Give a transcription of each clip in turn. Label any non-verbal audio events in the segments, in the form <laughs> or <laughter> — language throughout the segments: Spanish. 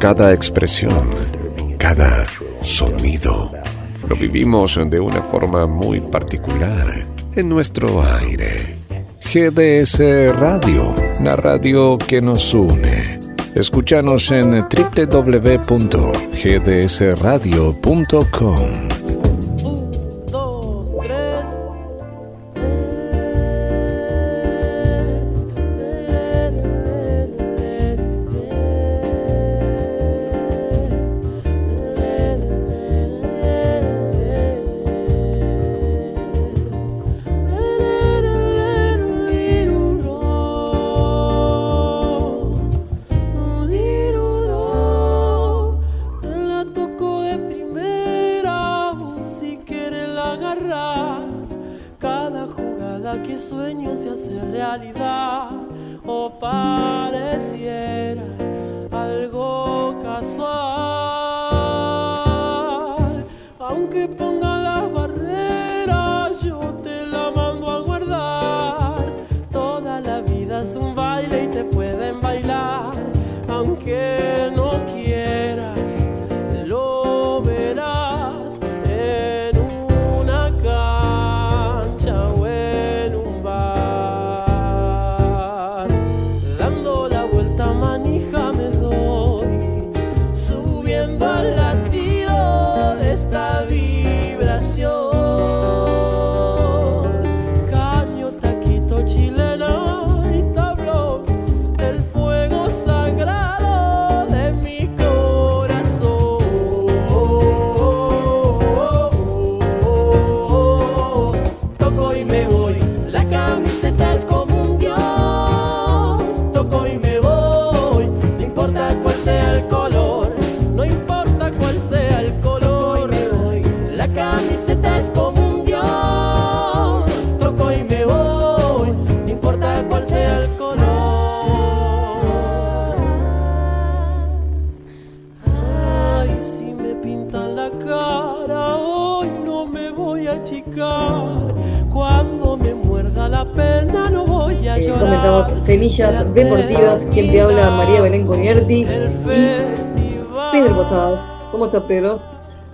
cada expresión, cada sonido. Lo vivimos de una forma muy particular en nuestro aire. GDS Radio, la radio que nos une. Escúchanos en www.gdsradio.com. estás, Pedro?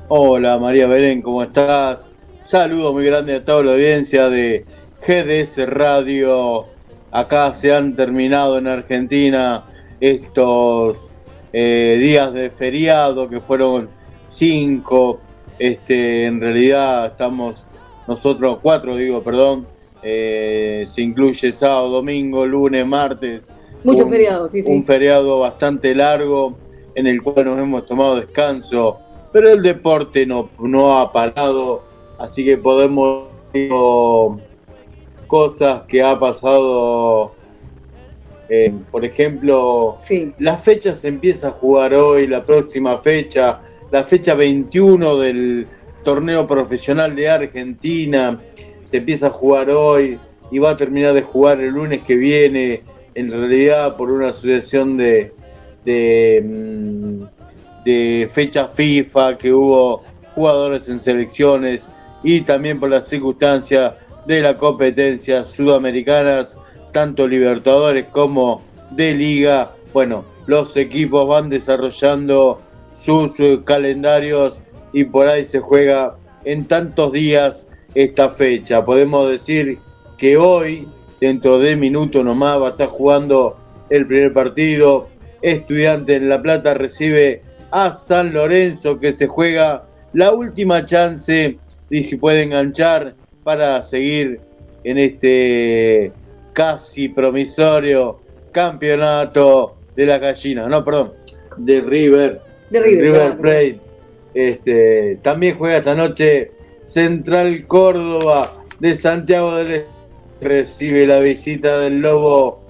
Hola, María Belén, ¿cómo estás? Saludo muy grande a toda la audiencia de GDS Radio. Acá se han terminado en Argentina estos eh, días de feriado que fueron cinco. Este, en realidad estamos nosotros cuatro, digo, perdón, eh, se incluye sábado, domingo, lunes, martes. Muchos feriados, sí, sí. Un feriado bastante largo en el cual nos hemos tomado descanso, pero el deporte no, no ha parado, así que podemos cosas que ha pasado, eh, por ejemplo, sí. la fecha se empieza a jugar hoy, la próxima fecha, la fecha 21 del torneo profesional de Argentina se empieza a jugar hoy y va a terminar de jugar el lunes que viene, en realidad por una asociación de, de, mm, de fecha FIFA, que hubo jugadores en selecciones y también por la circunstancia de las competencias sudamericanas, tanto Libertadores como de Liga. Bueno, los equipos van desarrollando sus calendarios y por ahí se juega en tantos días esta fecha. Podemos decir que hoy, dentro de minutos nomás, va a estar jugando el primer partido. Estudiante en La Plata recibe a San Lorenzo que se juega la última chance y si puede enganchar para seguir en este casi promisorio campeonato de la gallina, no, perdón, de River, de River, Plate. Este, también juega esta noche Central Córdoba de Santiago del Este recibe la visita del Lobo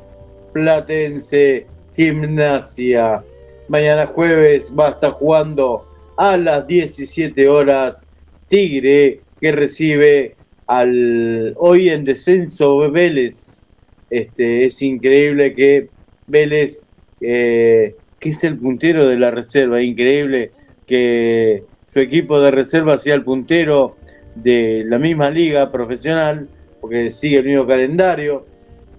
Platense Gimnasia. Mañana jueves va a estar jugando a las 17 horas Tigre que recibe al hoy en descenso Vélez. Este, es increíble que Vélez, eh, que es el puntero de la reserva, increíble que su equipo de reserva sea el puntero de la misma liga profesional, porque sigue el mismo calendario.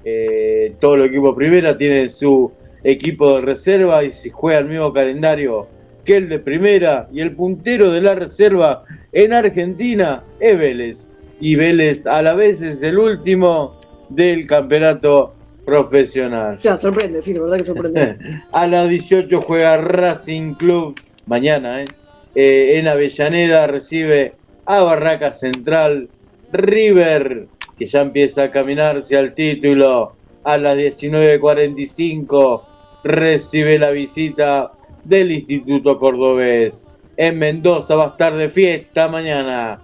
Eh, todo el equipo primera tiene su equipo de reserva y si juega el mismo calendario que el de primera y el puntero de la reserva en Argentina es Vélez. Y Vélez a la vez es el último del campeonato profesional. Ya, sorprende, sí, la verdad que sorprende. <laughs> a las 18 juega Racing Club, mañana, ¿eh? ¿eh? en Avellaneda recibe a Barraca Central, River, que ya empieza a caminarse al título, a las 19.45 recibe la visita del Instituto Cordobés. En Mendoza va a estar de fiesta mañana.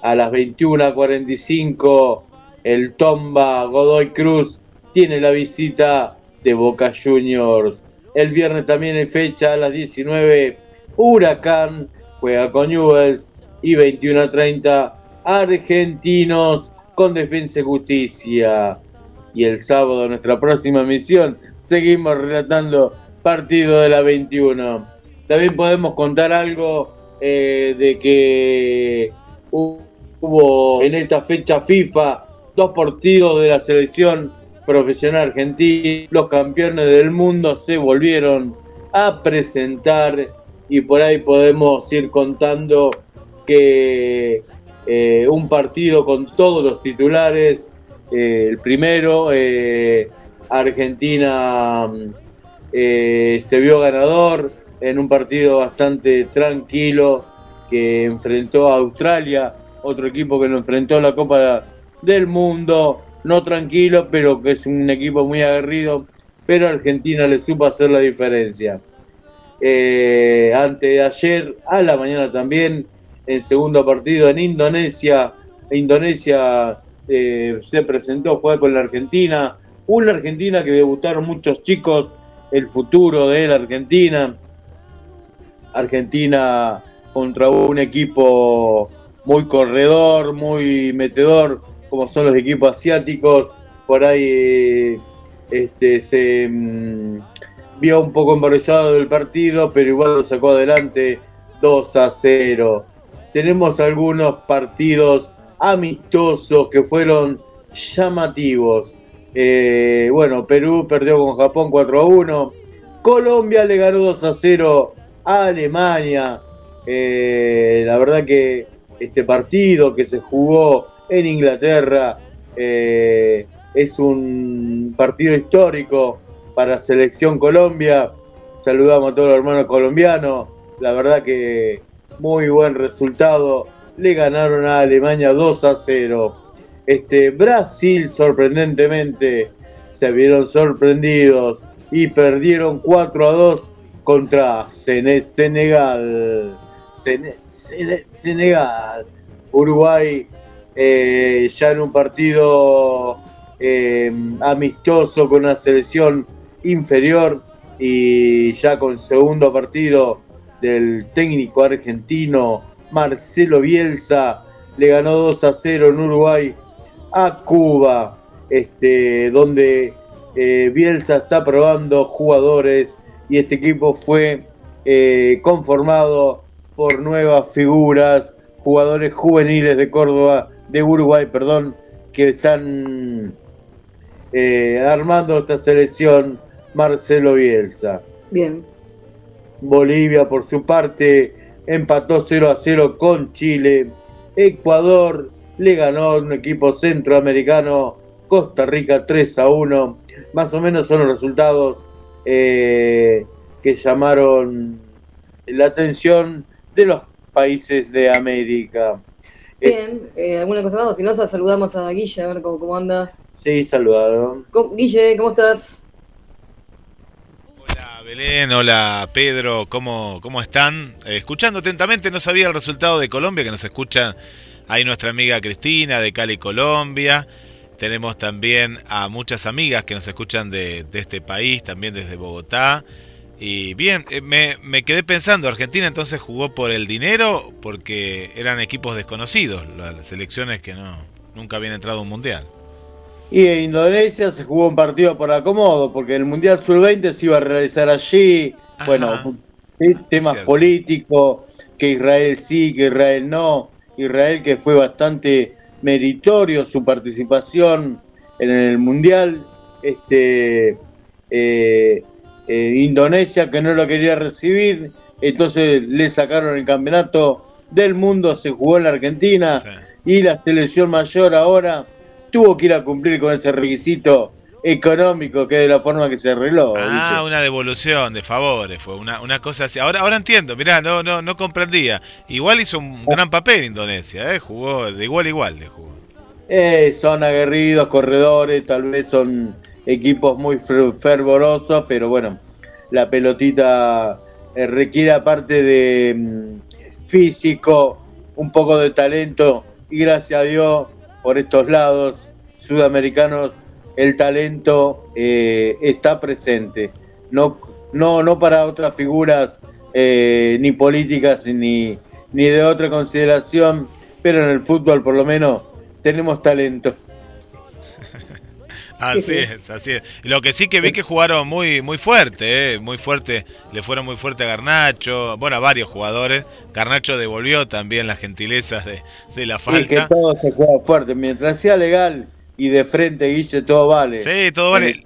A las 21.45 el Tomba Godoy Cruz tiene la visita de Boca Juniors. El viernes también en fecha a las 19 Huracán juega con Newells y 21.30 Argentinos con Defensa y Justicia. Y el sábado, nuestra próxima misión, seguimos relatando partido de la 21. También podemos contar algo eh, de que hubo en esta fecha FIFA dos partidos de la selección profesional argentina. Los campeones del mundo se volvieron a presentar y por ahí podemos ir contando que eh, un partido con todos los titulares, eh, el primero, Argentina eh, se vio ganador en un partido bastante tranquilo que enfrentó a Australia, otro equipo que lo enfrentó en la Copa del Mundo, no tranquilo, pero que es un equipo muy aguerrido, pero Argentina le supo hacer la diferencia. Eh, antes de ayer, a la mañana también, en segundo partido en Indonesia, Indonesia eh, se presentó, juega con la Argentina, una Argentina que debutaron muchos chicos el futuro de la Argentina. Argentina contra un equipo muy corredor, muy metedor, como son los equipos asiáticos. Por ahí este, se mm, vio un poco embarazado el partido, pero igual lo sacó adelante 2 a 0. Tenemos algunos partidos amistosos que fueron llamativos. Eh, bueno, Perú perdió con Japón 4 a 1. Colombia le ganó 2 a 0 a Alemania. Eh, la verdad que este partido que se jugó en Inglaterra eh, es un partido histórico para Selección Colombia. Saludamos a todos los hermanos colombianos. La verdad que muy buen resultado. Le ganaron a Alemania 2 a 0. Este, Brasil, sorprendentemente, se vieron sorprendidos y perdieron 4 a 2 contra Senegal. Senegal. Uruguay eh, ya en un partido eh, amistoso con una selección inferior y ya con segundo partido del técnico argentino Marcelo Bielsa le ganó 2 a 0 en Uruguay a Cuba, este, donde eh, Bielsa está probando jugadores y este equipo fue eh, conformado por nuevas figuras, jugadores juveniles de Córdoba, de Uruguay, perdón, que están eh, armando esta selección Marcelo Bielsa. Bien. Bolivia, por su parte, empató 0 a 0 con Chile. Ecuador le ganó un equipo centroamericano, Costa Rica 3 a 1. Más o menos son los resultados eh, que llamaron la atención de los países de América. Bien, eh, ¿alguna cosa más? Si no, saludamos a Guille, a ver cómo, cómo anda. Sí, saludaron. Guille, ¿cómo estás? Belén, hola Pedro, ¿cómo, cómo están? Eh, escuchando atentamente, no sabía el resultado de Colombia, que nos escucha hay nuestra amiga Cristina de Cali, Colombia. Tenemos también a muchas amigas que nos escuchan de, este país, también desde Bogotá. Y bien, eh, me, quedé pensando, Argentina entonces jugó por el dinero porque eran equipos desconocidos, las selecciones que no nunca habían entrado a un mundial. Y en Indonesia se jugó un partido por acomodo, porque el Mundial Sub-20 se iba a realizar allí. Bueno, temas políticos, que Israel sí, que Israel no. Israel que fue bastante meritorio su participación en el Mundial. Este, eh, eh, Indonesia que no lo quería recibir, entonces le sacaron el campeonato del mundo, se jugó en la Argentina y la selección mayor ahora tuvo que ir a cumplir con ese requisito económico que de la forma que se arregló. Ah, una devolución de favores, fue una, una cosa así. Ahora, ahora entiendo, mirá, no, no, no comprendía. Igual hizo un gran papel Indonesia, ¿eh? jugó de igual a igual. Le jugó. Eh, son aguerridos, corredores, tal vez son equipos muy fervorosos, pero bueno, la pelotita eh, requiere aparte de mm, físico, un poco de talento y gracias a Dios por estos lados sudamericanos el talento eh, está presente. No, no, no para otras figuras eh, ni políticas ni, ni de otra consideración, pero en el fútbol por lo menos tenemos talento. Así es, así es. Lo que sí que vi que jugaron muy muy fuerte, eh, muy fuerte, le fueron muy fuerte a Garnacho, bueno, a varios jugadores. Garnacho devolvió también las gentilezas de, de la falta. Sí, que todo se juega fuerte, mientras sea legal y de frente, Guille, todo vale. Sí, todo vale.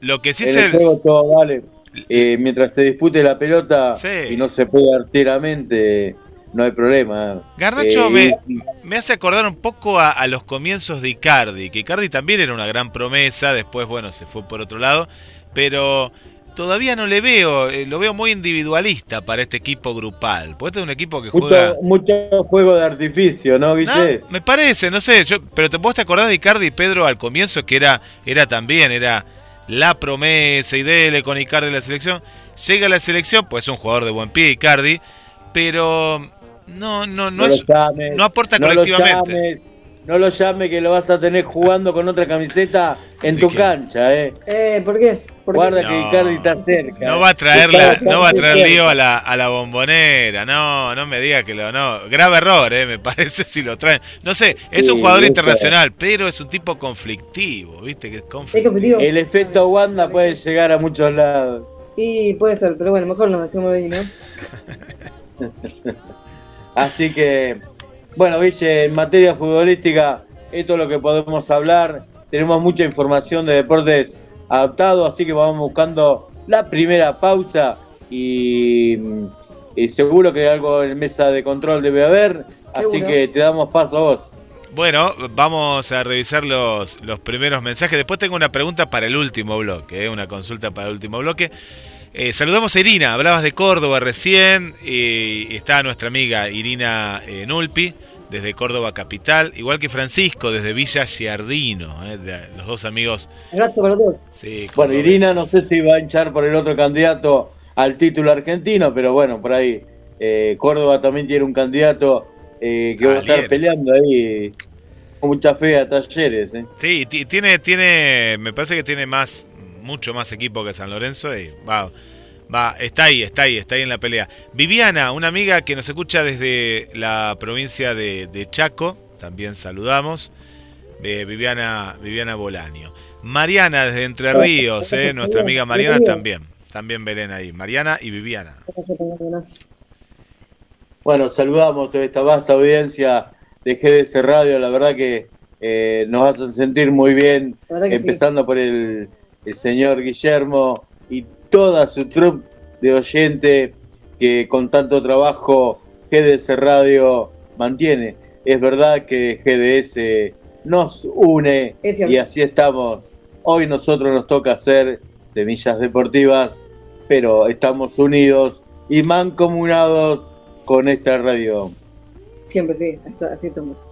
lo, que sí se... el todo vale. Eh, mientras se dispute la pelota y no se puede arteramente, no hay problema. Garnacho eh, me, hace acordar un poco a, los comienzos de Icardi, que Icardi también era una gran promesa, después, bueno, se fue por otro lado, pero todavía no le veo, eh, lo veo muy individualista para este equipo grupal. Porque este es un equipo que juega. Mucho juego de artificio, ¿no, Guille? me parece, no sé, yo, pero te, vos te acordás de Icardi y Pedro al comienzo que era, era también, era la promesa y dele con Icardi la selección. Llega a la selección, pues es un jugador de buen pie, Icardi, pero no, no, no, es, no aporta colectivamente no lo llame que lo vas a tener jugando con otra camiseta en tu cancha, ¿eh? Eh, ¿por qué? Guarda que Icardi está cerca. No va a traerla, no va a traer lío a la, a la bombonera, no, no me diga que lo no. Grave error, eh, me <laughs> parece si lo traen. No sé, es un jugador internacional, pero es un tipo conflictivo, ¿viste? Que es conflictivo. El efecto Wanda puede llegar a muchos lados. Y puede ser, pero bueno, mejor nos dejemos ahí, ¿no? <laughs> Así que bueno, Ville, en materia futbolística, esto es lo que podemos hablar. Tenemos mucha información de deportes adaptados, así que vamos buscando la primera pausa y, seguro que algo en mesa de control debe haber, así que te damos paso a vos. Bueno, vamos a revisar los, los primeros mensajes. Después tengo una pregunta para el último bloque, ¿eh? una consulta para el último bloque. Eh, saludamos a Irina, hablabas de Córdoba recién, y está nuestra amiga Irina eh, Nulpi, desde Córdoba Capital, igual que Francisco, desde Villa Giardino, eh, los dos amigos. Gracias por todos. bueno, Irina no sé si va a hinchar por el otro candidato al título argentino, pero bueno, por ahí Córdoba también tiene un candidato que va a estar peleando ahí con mucha fe a talleres. Sí, tiene, tiene, me parece que tiene más mucho más equipo que San Lorenzo y va, va, está ahí, está ahí, está ahí en la pelea. Viviana, una amiga que nos escucha desde la provincia de, Chaco, también saludamos. Eh, Viviana, Viviana Bolaño. Mariana desde Entre Ríos, eh, nuestra amiga Mariana también. También Belén ahí. Mariana y Viviana. Bueno, saludamos toda esta vasta audiencia de GDS Radio. La verdad que eh, nos hacen sentir muy bien, empezando por el el señor Guillermo y toda su troupe de oyente que con tanto trabajo GDS Radio mantiene. Es verdad que GDS nos une y así estamos. Hoy nosotros nos toca hacer semillas deportivas, pero estamos unidos y mancomunados con esta radio. Siempre sí, así estamos.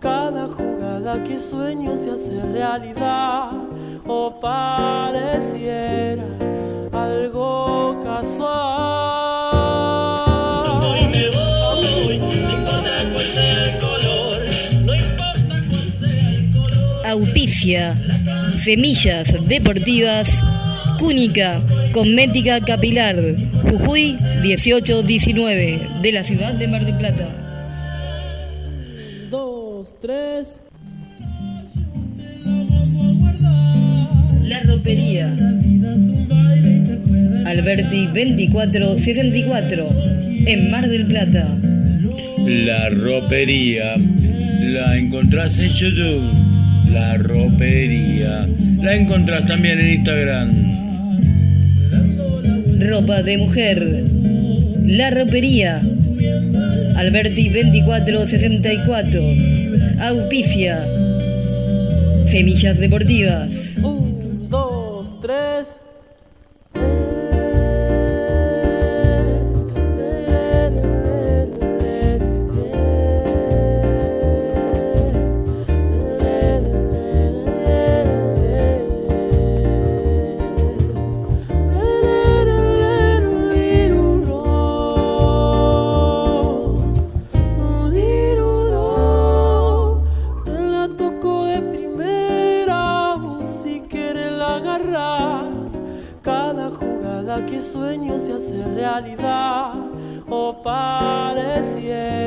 Cada jugada que sueño se hace realidad o pareciera algo casual. Hoy me voy, no importa cuál sea el color, no importa cuál sea el color. Auspicia, semillas deportivas. Cúnica, Cosmética Capilar, Jujuy 1819, de la ciudad de Mar del Plata la ropería. Alberti 2464, en Mar del Plata. La ropería. La encontrás en YouTube. La ropería. La encontrás también en Instagram. Ropa de mujer. La ropería. Alberti 2464. Auspicia. Semillas deportivas. Un, dos, tres. sueño se hace realidad o oh, parecía.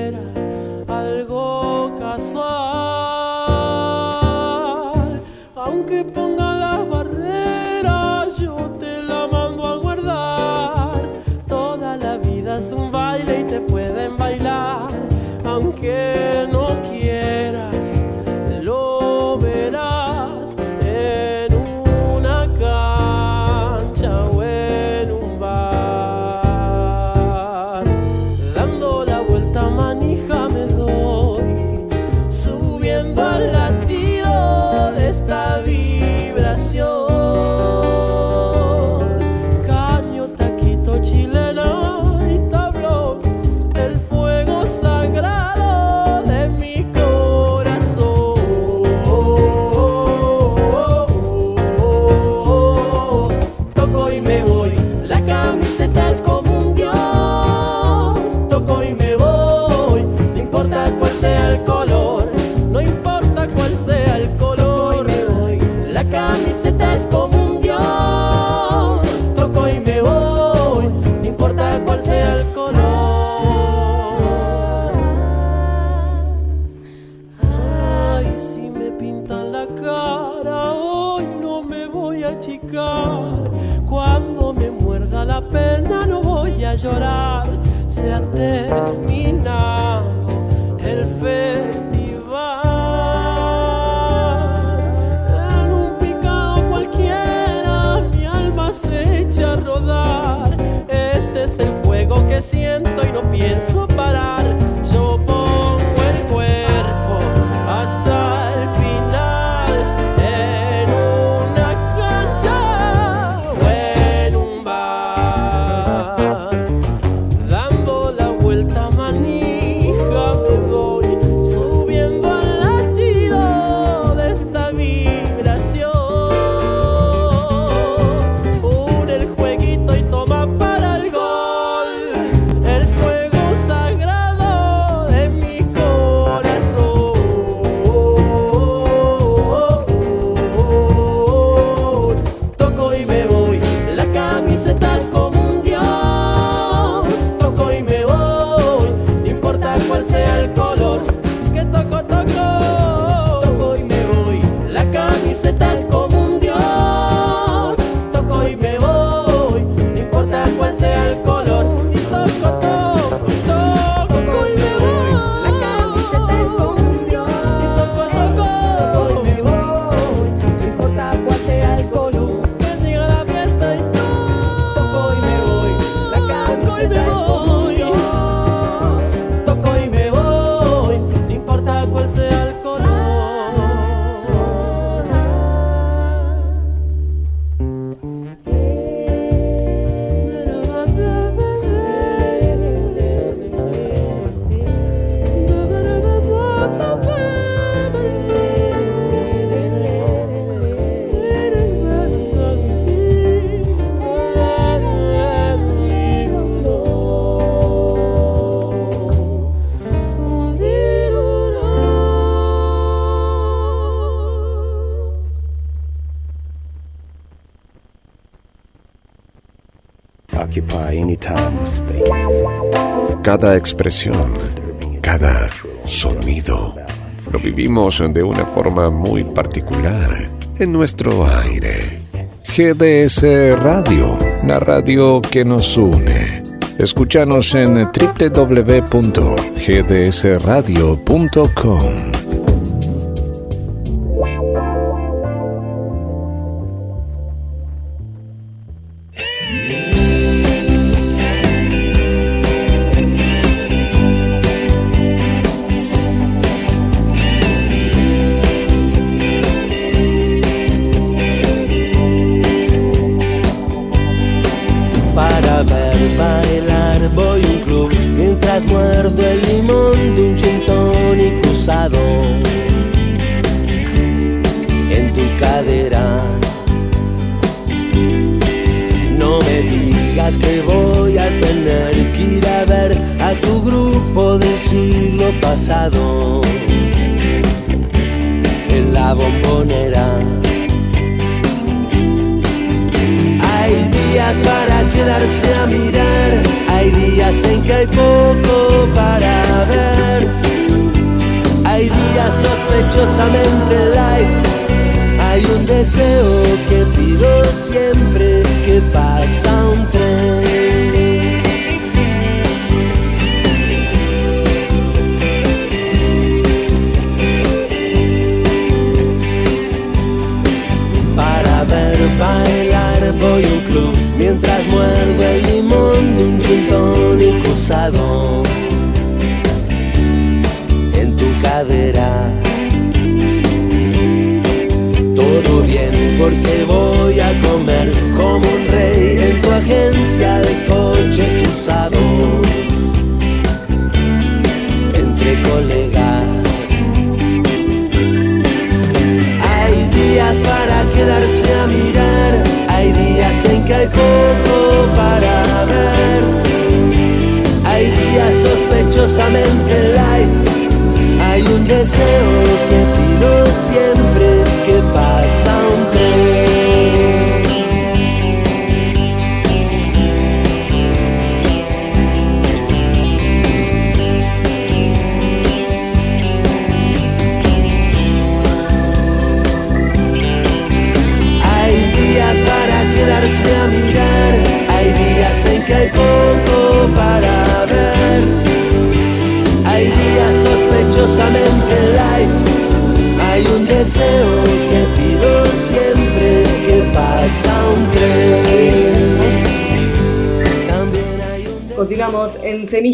baby boy. cada expresión, cada sonido. Lo vivimos de una forma muy particular en nuestro aire. GDS Radio, la radio que nos une. Escúchanos en www.gdsradio.com.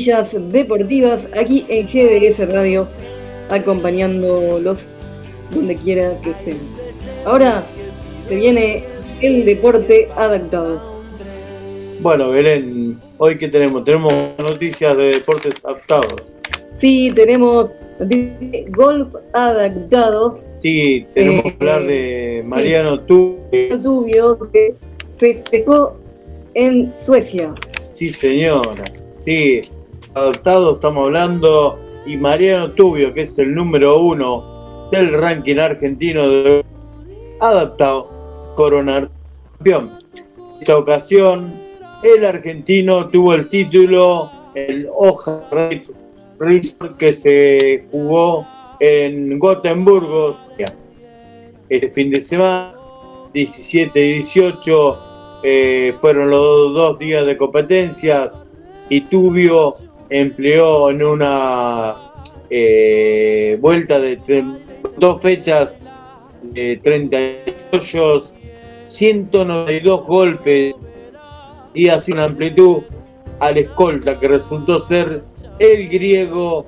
Deportivas, aquí en GDS Radio, acompañándolos donde quiera que estén. Ahora se viene el deporte adaptado. Bueno, Belén, hoy que tenemos, tenemos noticias de deportes adaptados. Sí, tenemos de golf adaptado. Sí, tenemos Eh, que hablar de Mariano Tú. Tubio que festejó en Suecia. Sí, señora. Sí, adaptado estamos hablando. Y Mariano Tubio, que es el número uno del ranking argentino de adaptado, coronar campeón. En esta ocasión, el argentino tuvo el título, el Hoja que se jugó en Gotemburgo. El fin de semana, 17 y 18, eh, fueron los dos días de competencias y Tubio empleó en una eh, vuelta de dos fechas de 38 192 golpes y así una amplitud al escolta que resultó ser el griego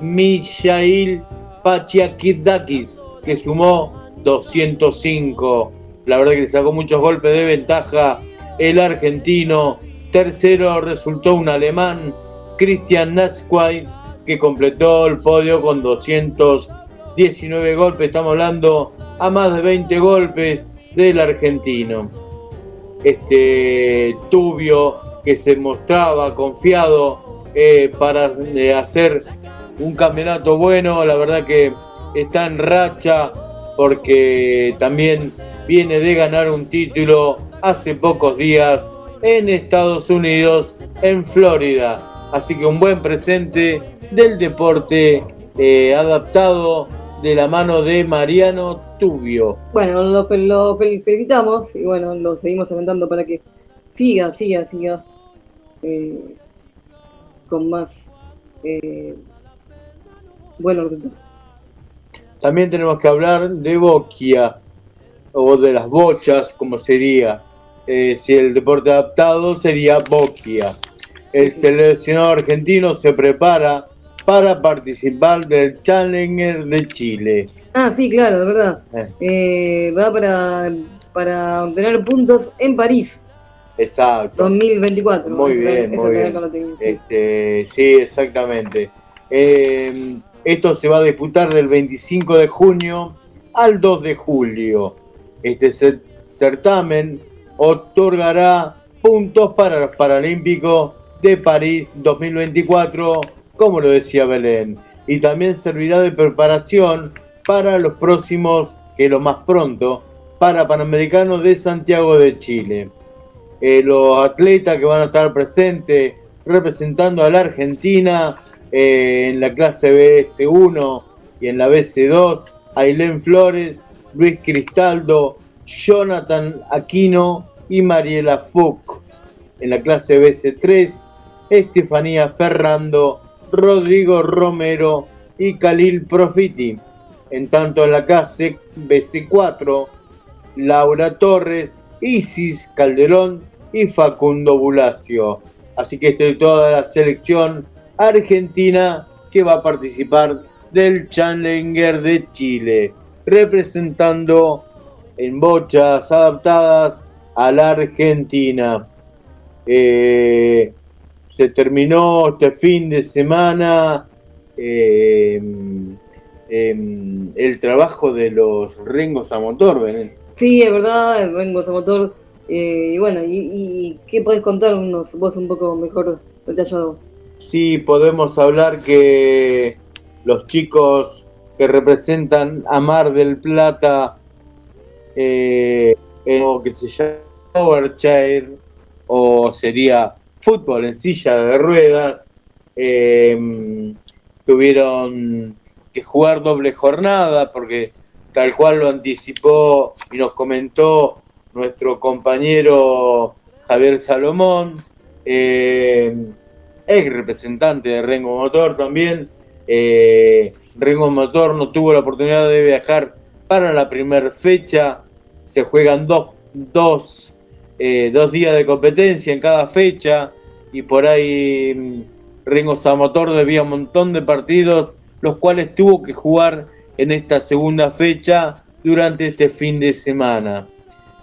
Mijail Pachiakidakis que sumó 205 la verdad que le sacó muchos golpes de ventaja el argentino. Tercero resultó un alemán, Christian Nasquay, que completó el podio con 219 golpes. Estamos hablando a más de 20 golpes del argentino. Este Tubio que se mostraba confiado eh, para eh, hacer un campeonato bueno, la verdad que está en racha porque también viene de ganar un título hace pocos días en Estados Unidos, en Florida. Así que un buen presente del deporte eh, adaptado de la mano de Mariano Tubio. Bueno, lo, fel- lo fel- felicitamos y bueno, lo seguimos alentando para que siga, siga, siga eh, con más eh, buenos resultados. También tenemos que hablar de Boquia, o de las bochas, como sería. Eh, si el deporte adaptado sería Boquia. El seleccionado argentino se prepara para participar del Challenger de Chile. Ah, sí, claro, de verdad. Eh. Eh, va para, para obtener puntos en París. Exacto. 2024. Muy bien, muy bien. sí. Este, sí, exactamente. Eh, esto se va a disputar del 25 de junio al 2 de julio. Este cer- certamen otorgará puntos para los Paralímpicos de París 2024, como lo decía Belén, y también servirá de preparación para los próximos, que lo más pronto, para Panamericanos de Santiago de Chile. Eh, los atletas que van a estar presentes representando a la Argentina eh, en la clase BS1 y en la BC2, Ailén Flores, Luis Cristaldo, Jonathan Aquino y Mariela Fuch. En la clase BC3, Estefanía Ferrando, Rodrigo Romero y Khalil Profiti. En tanto en la clase BC4, Laura Torres, Isis Calderón y Facundo Bulacio. Así que esta es toda la selección argentina que va a participar del Challenger de Chile, representando en bochas adaptadas a la Argentina. Eh, se terminó este fin de semana eh, em, el trabajo de los rengos a motor, Belén. Sí, es verdad, el Rengo a motor. eh, y bueno, y, y ¿qué podés contarnos vos un poco mejor detallado? Sí, podemos hablar que los chicos que representan a Mar del Plata, eh, en lo que se llama Powerchair, o sería fútbol en silla de ruedas, eh, tuvieron que jugar doble jornada porque tal cual lo anticipó y nos comentó nuestro compañero Javier Salomón, eh, ex representante de Rengo Motor también. Eh, Rengo Motor no tuvo la oportunidad de viajar para la primera fecha. Se juegan dos, dos, eh, dos días de competencia en cada fecha y por ahí mm, Rengo Motor debía un montón de partidos, los cuales tuvo que jugar en esta segunda fecha durante este fin de semana.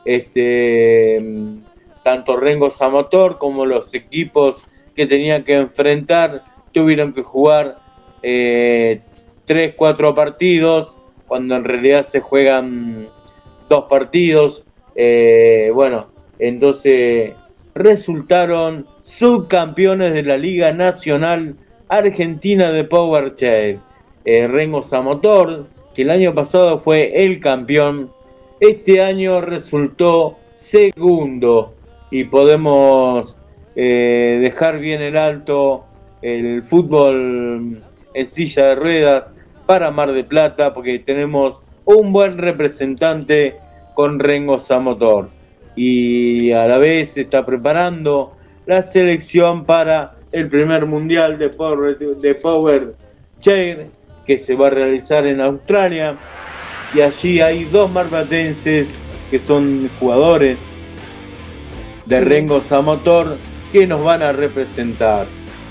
Este, mm, tanto Rengo Motor como los equipos que tenían que enfrentar tuvieron que jugar eh, tres, cuatro partidos, cuando en realidad se juegan dos partidos. Eh, bueno, entonces resultaron subcampeones de la Liga Nacional Argentina de Power Chair. Eh, Rengo Samotor, que el año pasado fue el campeón, este año resultó segundo y podemos eh, dejar bien el alto el fútbol en silla de ruedas para Mar de Plata porque tenemos un buen representante con Rengo Samotor y a la vez se está preparando la selección para el primer mundial de Power, de Power Chair que se va a realizar en Australia. Y allí hay dos marplatenses que son jugadores de Rengo Samotor que nos van a representar.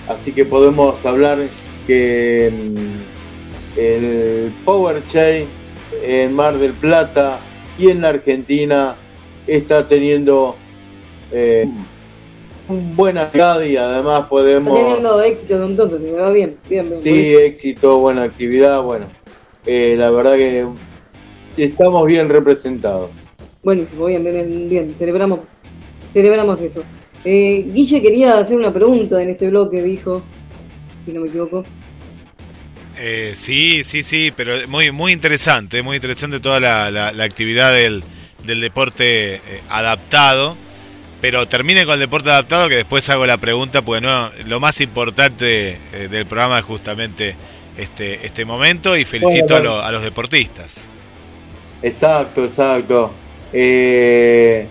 Así que podemos hablar que mm, el Power Chain en Mar del Plata y en la Argentina está teniendo eh, un buen actividad y además Está podemos... teniendo éxito entonces, me va bien, bien, bien. Sí, éxito, buena actividad, bueno. eh, la verdad que estamos bien representados. Buenísimo, bien, bien, bien, bien. Celebramos, celebramos eso. Eh, Guille quería hacer una pregunta en este bloque, dijo, si no me equivoco. Eh, sí, sí, sí, pero muy, muy interesante, muy interesante toda la, la- la actividad del, del deporte eh, adaptado. Pero termine con el deporte adaptado, que después hago la pregunta, porque no, lo más importante eh, del programa es justamente este, este momento y felicito Bueno, a, lo- a los deportistas. Exacto, exacto. Eh,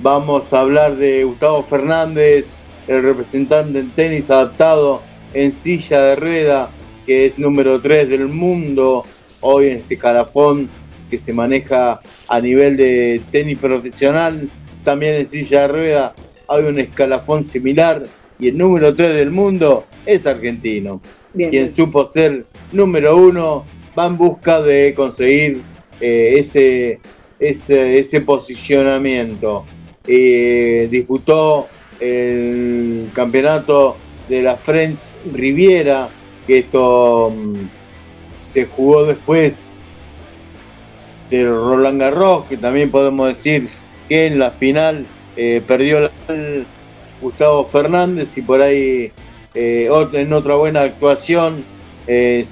vamos a hablar de Gustavo Fernández, el representante en tenis adaptado en silla de rueda, que es número 3 del mundo hoy en este calafón que se maneja a nivel de tenis profesional. También en silla de rueda hay un escalafón similar y el número 3 del mundo es argentino. Bien, Quien bien. supo ser número uno va en busca de conseguir eh, ese, ese, ese posicionamiento. eh, disputó el campeonato de la Friends Riviera, que esto mm, se jugó después de Roland Garros, que también podemos decir en la final eh, perdió Gustavo Fernández y por ahí eh, en otra buena actuación eh,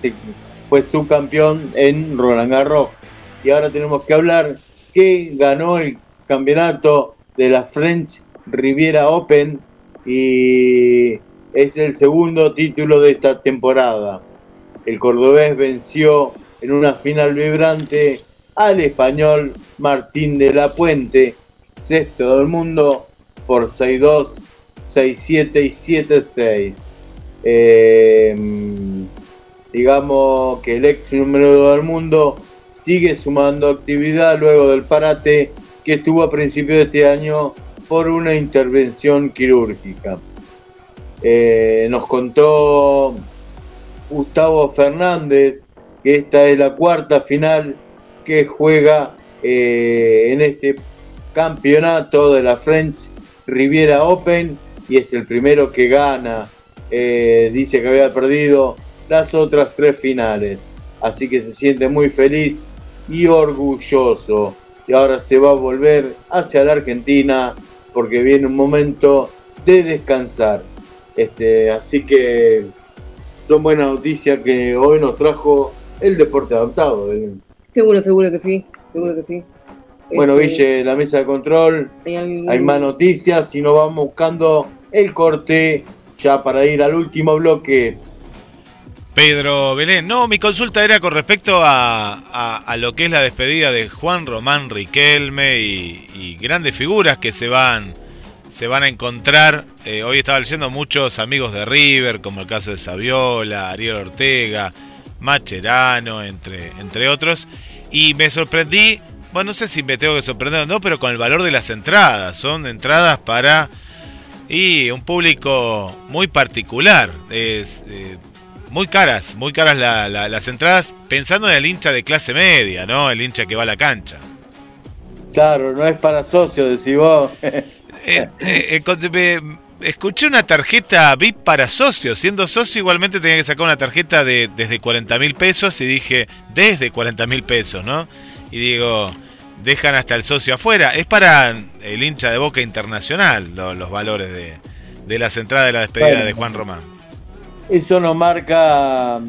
fue subcampeón en Roland Garros. Y ahora tenemos que hablar que ganó el campeonato de la French Riviera Open y es el segundo título de esta temporada. El cordobés venció en una final vibrante al español Martín de la Puente, sexto del mundo, por 6-2, 6-7 y 7-6. Eh, digamos que el ex número uno del mundo sigue sumando actividad luego del parate que estuvo a principios de este año por una intervención quirúrgica. Eh, nos contó Gustavo Fernández que esta es la cuarta final que juega eh, en este campeonato de la French Riviera Open y es el primero que gana. Eh, dice que había perdido las otras tres finales, así que se siente muy feliz y orgulloso. Y ahora se va a volver hacia la Argentina porque viene un momento de descansar. Este, así que son buenas noticias que hoy nos trajo el deporte adaptado. Belén. Seguro, seguro que sí. Seguro que sí. Bueno, Este, Ville, la mesa de control, ¿hay algún- hay más noticias y nos vamos buscando el corte ya para ir al último bloque. Pedro Belén, no, mi consulta era con respecto a, a- a lo que es la despedida de Juan Román Riquelme y, y grandes figuras que se van, se van a encontrar. Eh, hoy estaba leyendo muchos amigos de River, como el caso de Saviola, Ariel Ortega, Macherano, entre, entre otros. Y me sorprendí, bueno, no sé si me tengo que sorprender o no, pero con el valor de las entradas. Son entradas para y un público muy particular. Es, eh, muy caras, muy caras la- la- las entradas, pensando en el hincha de clase media, ¿no? El hincha que va a la cancha. Claro, no es para socios, decís vos. <laughs> Eh, eh, escuché una tarjeta VIP para socios. Siendo socio, igualmente tenía que sacar una tarjeta de desde 40 mil pesos y dije, desde 40 mil pesos, ¿no? Y digo, dejan hasta el socio afuera. Es para el hincha de Boca Internacional lo- los valores de, de las entradas de la despedida Bueno. de Juan Román. Eso nos marca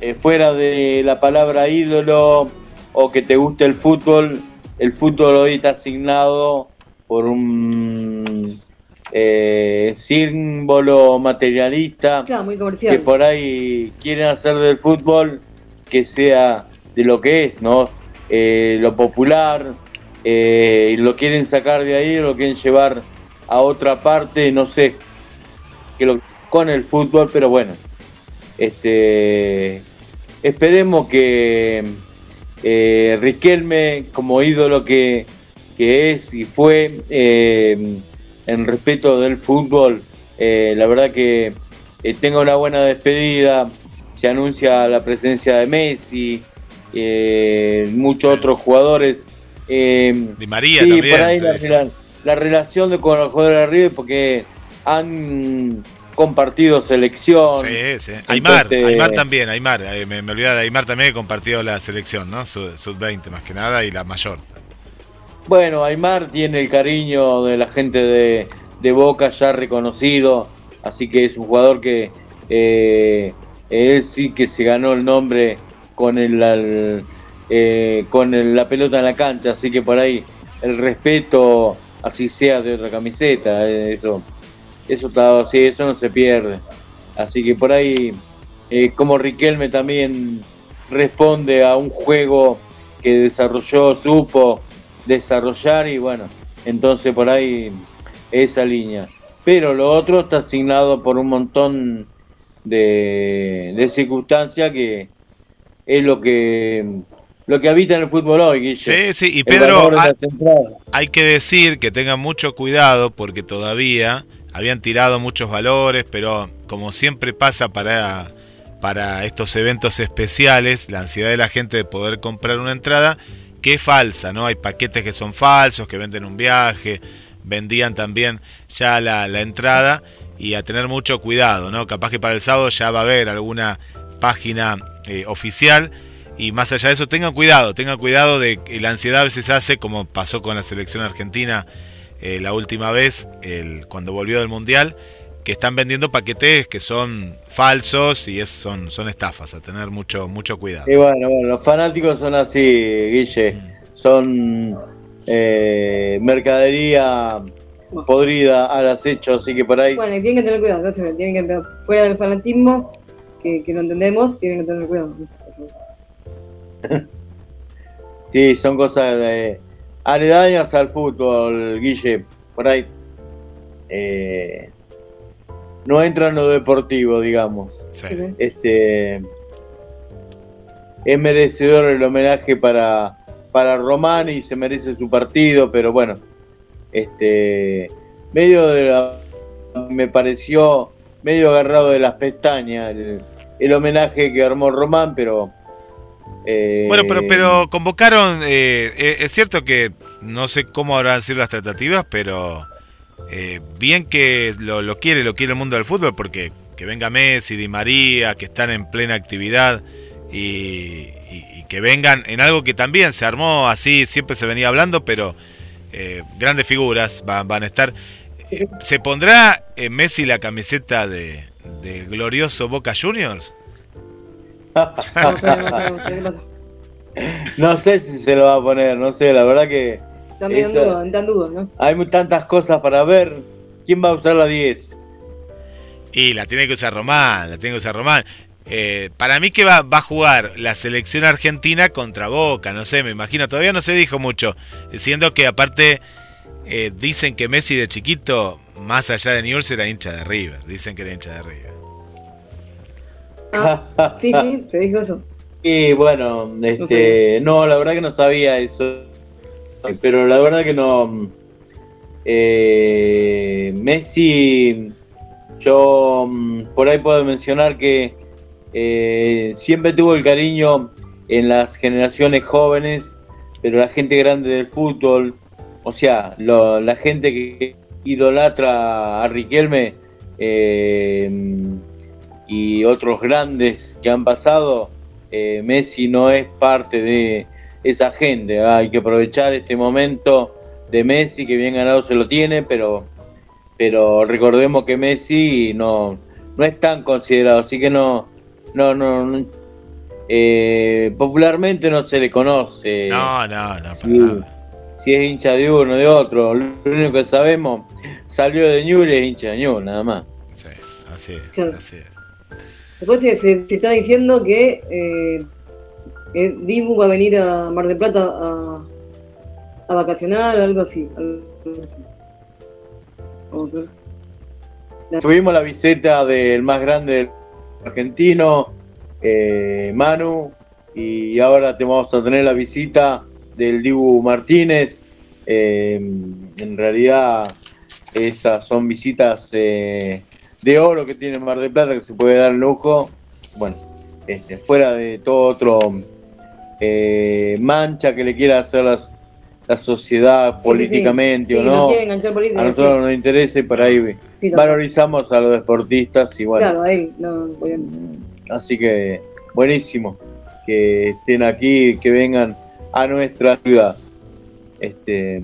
eh, fuera de la palabra ídolo o que te guste el fútbol. El fútbol hoy está asignado por un eh, símbolo materialista Claro, muy que por ahí quieren hacer del fútbol que sea de lo que es, ¿no? Eh, lo popular, eh, lo quieren sacar de ahí, lo quieren llevar a otra parte, no sé, que con el fútbol, pero bueno, este, esperemos que eh, Riquelme, como ídolo que, que es y fue, eh, en respeto del fútbol, la verdad que tenga una buena despedida. Se anuncia la presencia de Messi, eh, muchos Sí. otros jugadores. eh, Di María sí, también. por ahí se la, dice. la- la relación de, con los jugadores de River, porque han compartido selección. Sí, sí. Aymar, Entonces- Aymar también, Aymar. eh, me, me olvidaba de Aymar también que compartió la selección, ¿no? Sub- Sub-20 más que nada y la mayor. Bueno, Aymar tiene el cariño de la gente de, de Boca ya reconocido, así que es un jugador que eh, él sí que se ganó el nombre con el, eh, con la pelota en la cancha, así que por ahí el respeto, así sea de otra camiseta, eh, eso, eso así, eso no se pierde. Así que por ahí, eh, como Riquelme también responde a un juego que desarrolló, supo desarrollar y bueno, entonces por ahí esa línea. Pero lo otro está asignado por un montón de, de circunstancias que es lo que lo que habita en el fútbol hoy, Guille. Sí, sí. Y Pedro, hay, central. hay que decir que tengan mucho cuidado porque todavía habían tirado muchos valores, pero como siempre pasa para, para estos eventos especiales, la ansiedad de la gente de poder comprar una entrada que es falsa, ¿no? Hay paquetes que son falsos, que venden un viaje. vendían también ya la, la entrada y a tener mucho cuidado, ¿no? Capaz que para el sábado ya va a haber alguna página eh, oficial y más allá de eso tengan cuidado, tengan cuidado de que la ansiedad a veces hace como pasó con la selección argentina eh, la última vez, el, cuando volvió del mundial, que están vendiendo paquetes que son falsos y es, son, son estafas, a tener mucho, mucho cuidado. Y bueno, bueno, los fanáticos son así, Guille. Son eh, mercadería podrida al acecho, así que por ahí. Bueno, y tienen que tener cuidado, tienen que fuera del fanatismo, que, que lo entendemos, tienen que tener cuidado. <laughs> Sí, son cosas eh, aledañas al fútbol, Guille. Por ahí. eh, no entra en lo deportivo, digamos. Sí. Este es merecedor el homenaje para, para Román y se merece su partido, pero bueno, este medio de la- me pareció medio agarrado de las pestañas el, homenaje que armó Román, pero eh, Bueno, pero, pero convocaron, eh, eh, es cierto que no sé cómo habrán sido las tratativas, pero eh, bien que lo, lo quiere, lo quiere el mundo del fútbol, porque que venga Messi, Di María, que están en plena actividad y, y- que vengan en algo que también se armó así, siempre se venía hablando, pero grandes figuras van, van a estar. ¿Se pondrá eh, Messi la camiseta de, de glorioso Boca Juniors? <laughs> No sé si se lo va a poner, no sé, la verdad que en Esa- duda, están en duda, ¿no? hay tantas cosas para ver. ¿Quién va a usar la 10? Y la tiene que usar Román, la tiene que usar Román. Eh, para mí que va, va a jugar la selección argentina contra Boca, no sé, me imagino, todavía no se dijo mucho, siendo que aparte eh, dicen que Messi de chiquito, más allá de Newell's, era hincha de River, dicen que era hincha de River. Ah, sí, sí, se dijo eso. Y bueno, este, no, la verdad que no sabía eso. Pero la verdad que no. eh, Messi, yo mm, por ahí puedo mencionar que eh, siempre tuvo el cariño en las generaciones jóvenes, pero la gente grande del fútbol, o sea, lo- la gente que idolatra a Riquelme eh, y otros grandes que han pasado, eh, Messi no es parte de esa gente. Hay que aprovechar este momento de Messi, que bien ganado se lo tiene, pero, pero recordemos que Messi no, no es tan considerado, así que no, no, no, no, eh, popularmente no se le conoce. No, no, no, para nada. Si es hincha de uno o de otro, lo único que sabemos, salió de Newell y es hincha de Newell, nada más. Sí, así es, Claro. así es. Después se, se- se está diciendo que eh, Dibu va a venir a Mar del Plata a, a vacacionar o algo así. algo así. Vamos a ver. Tuvimos la visita del más grande argentino, eh, Manu, y ahora te vamos a tener la visita del Dibu Martínez. Eh, en realidad, esas son visitas eh, de oro que tiene Mar del Plata que se puede dar lujo. Bueno, este, fuera de todo otro eh, mancha que le quiera hacer las- la sociedad Sí, políticamente sí. o no. política, A nosotros nos interesa y por ahí valorizamos a los deportistas y bueno, Claro, no, a- así que buenísimo que estén aquí, que vengan a nuestra ciudad. Este,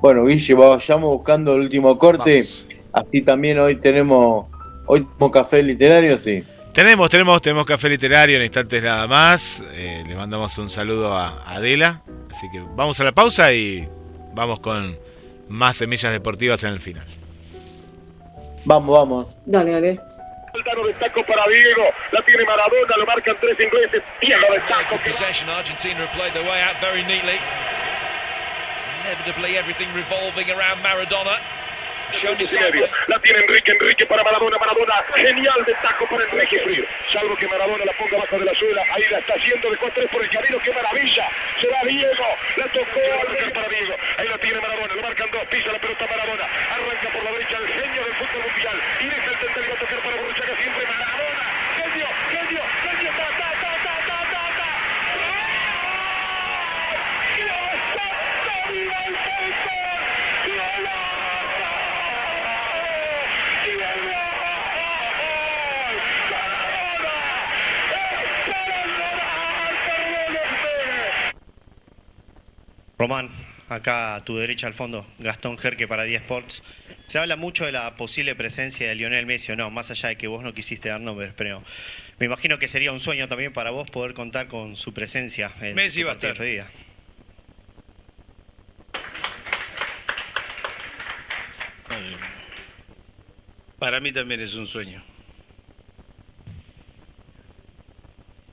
bueno, Guille, vayamos buscando el último corte. Vamos. Así también hoy tenemos, hoy tenemos café literario, sí. Tenemos, tenemos, tenemos café literario en instantes nada más. Eh, le mandamos un saludo a Adela. Así que vamos a la pausa y vamos con más semillas deportivas en el final. Vamos, vamos. Dale, dale. Faltano de taco para Diego, la tiene Maradona, lo marcan tres ingleses, Diego de taco. possession. Argentina have played their way out very neatly. Inevitably, everything revolving around Maradona. La tiene Enrique, Enrique para Maradona, Maradona, genial de taco para Enrique Frío. Salvo que Maradona la ponga abajo de la suela, ahí la está haciendo de 4 por el camino, qué maravilla. Se va Diego, la tocó al para Diego. Ahí la tiene Maradona, lo marcan dos, pisa la pelota Maradona, arranca Román, acá a tu derecha al fondo, Gastón Jerque para 10 Sports. Se habla mucho de la posible presencia de Lionel Messi o no, más allá de que vos no quisiste dar nombres, pero me imagino que sería un sueño también para vos poder contar con su presencia en Messi va a estar. despedida. Para mí también es un sueño.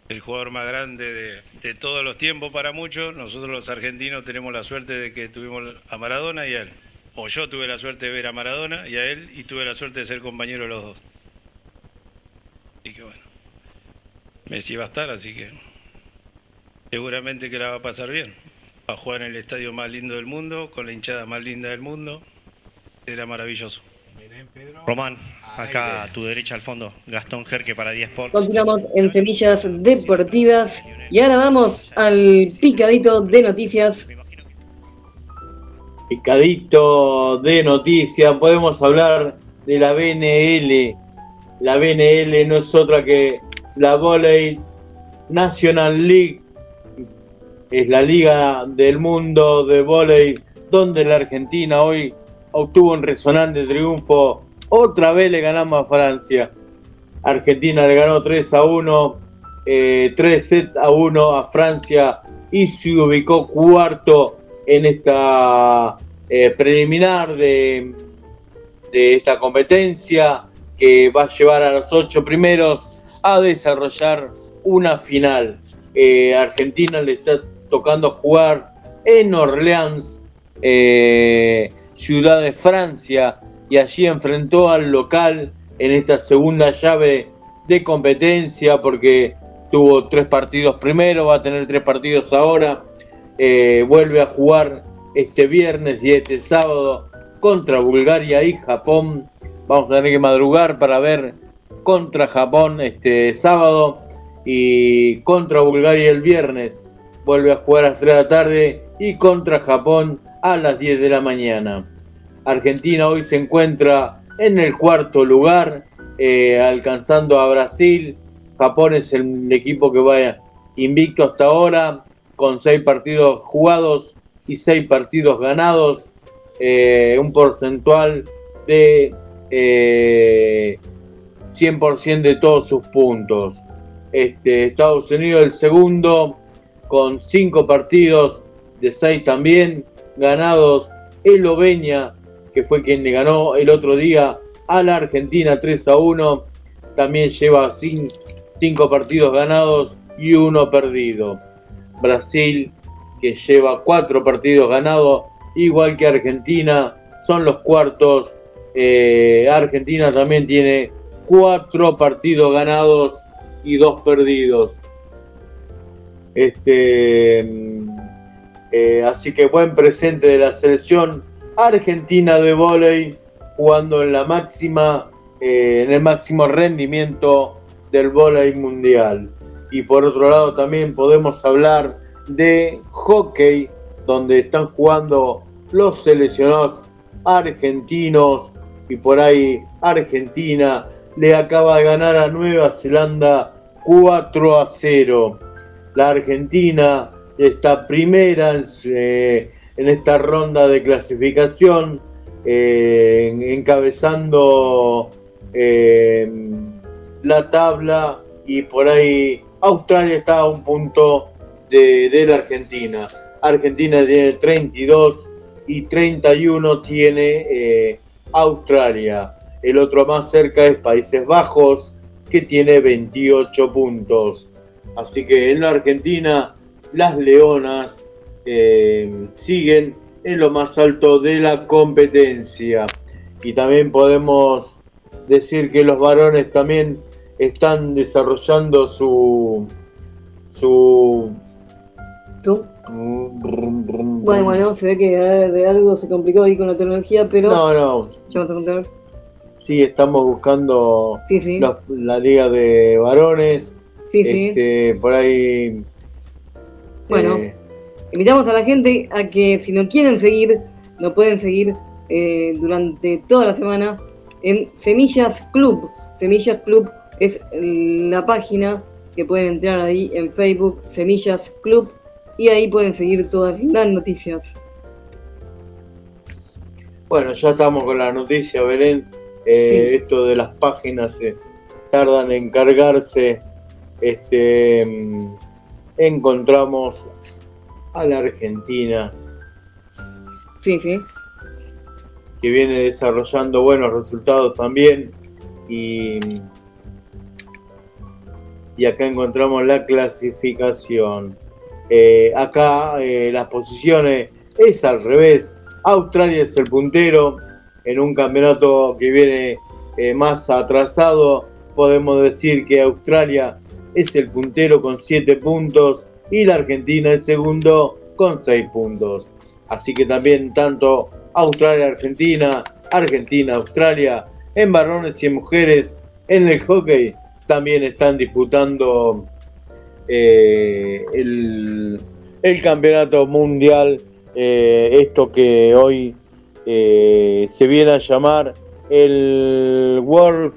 El jugador más grande de, todos los tiempos para muchos. Nosotros los argentinos tenemos la suerte de que tuvimos a Maradona y a él. O yo tuve la suerte de ver a Maradona y a él y tuve la suerte de ser compañero de los dos. Y que bueno, Messi va a estar, así que seguramente que la va a pasar bien. Va a jugar en el estadio más lindo del mundo, con la hinchada más linda del mundo. Era maravilloso. Román, acá a tu derecha al fondo, Gastón Jerque para 10 Sports. Continuamos en Semillas Deportivas y ahora vamos al picadito de noticias. Picadito de noticias, podemos hablar de la BNL. La BNL no es otra que la Volley National League. Es la liga del mundo de volley donde la Argentina hoy obtuvo un resonante triunfo. Otra vez le ganamos a Francia. Argentina le ganó 3 a 1, eh, 3 set a 1 a Francia y se ubicó cuarto en esta eh, preliminar de, de esta competencia que va a llevar a los ocho primeros a desarrollar una final. Eh, Argentina le está tocando jugar en Orleans, eh, ciudad de Francia, y allí enfrentó al local en esta segunda llave de competencia porque tuvo tres partidos primero, va a tener tres partidos ahora, eh, vuelve a jugar este viernes y este sábado contra Bulgaria y Japón. Vamos a tener que madrugar para ver contra Japón este sábado y contra Bulgaria el viernes. Vuelve a jugar a las 3 de la tarde y contra Japón a las 10 de la mañana. Argentina hoy se encuentra en el cuarto lugar, eh, alcanzando a Brasil. Japón es el equipo que va invicto hasta ahora, con seis partidos jugados y seis partidos ganados, eh, un porcentual de eh, 100% de todos sus puntos. Este, Estados Unidos el segundo, con cinco partidos de seis también ganados. Eslovenia, que fue quien le ganó el otro día a la Argentina 3 a 1, también lleva cin- cinco partidos ganados y uno perdido. Brasil, que lleva cuatro partidos ganados, igual que Argentina, son los cuartos. Eh, Argentina también tiene cuatro partidos ganados y dos perdidos. Este, eh, así que buen presente de la selección argentina de vóley jugando en la máxima, eh, en el máximo rendimiento del vóley mundial. Y por otro lado también podemos hablar de hockey, donde están jugando los seleccionados argentinos y por ahí Argentina le acaba de ganar a Nueva Zelanda 4 a 0. La Argentina está primera eh, en esta ronda de clasificación, eh, en- encabezando eh, la tabla y por ahí Australia está a un punto de, de la Argentina. Argentina tiene 32 y 31 tiene Australia. El otro más cerca es Países Bajos, que tiene 28 puntos. Así que en la Argentina, las Leonas eh, siguen en lo más alto de la competencia. Y también podemos decir que los varones también están desarrollando su su Bueno, bueno, se ve que de, algo se complicó ahí con la tecnología, pero no no ya a contar. sí estamos buscando Sí, sí. los- la liga de varones Sí, sí. Este, por ahí Bueno, eh, invitamos a la gente a que si no quieren seguir, lo pueden seguir eh, durante toda la semana en Semillas Club. Semillas Club es la página que pueden entrar ahí en Facebook, Semillas Club, y ahí pueden seguir todas las noticias. Bueno, ya estamos con la noticia, Belén. Eh, Esto de las páginas eh, tardan en cargarse. Este, mm, encontramos a la Argentina Sí, sí. que viene desarrollando buenos resultados también. Y, y acá encontramos la clasificación. Eh, acá eh, las posiciones es al revés. Australia es el puntero en un campeonato que viene eh, más atrasado. Podemos decir que Australia es el puntero con 7 puntos y la Argentina es segundo con 6 puntos. Así que también tanto Australia-Argentina, Argentina-Australia, en varones y en mujeres, en el hockey también están disputando eh, el, el campeonato mundial, eh, esto que hoy eh, se viene a llamar el World,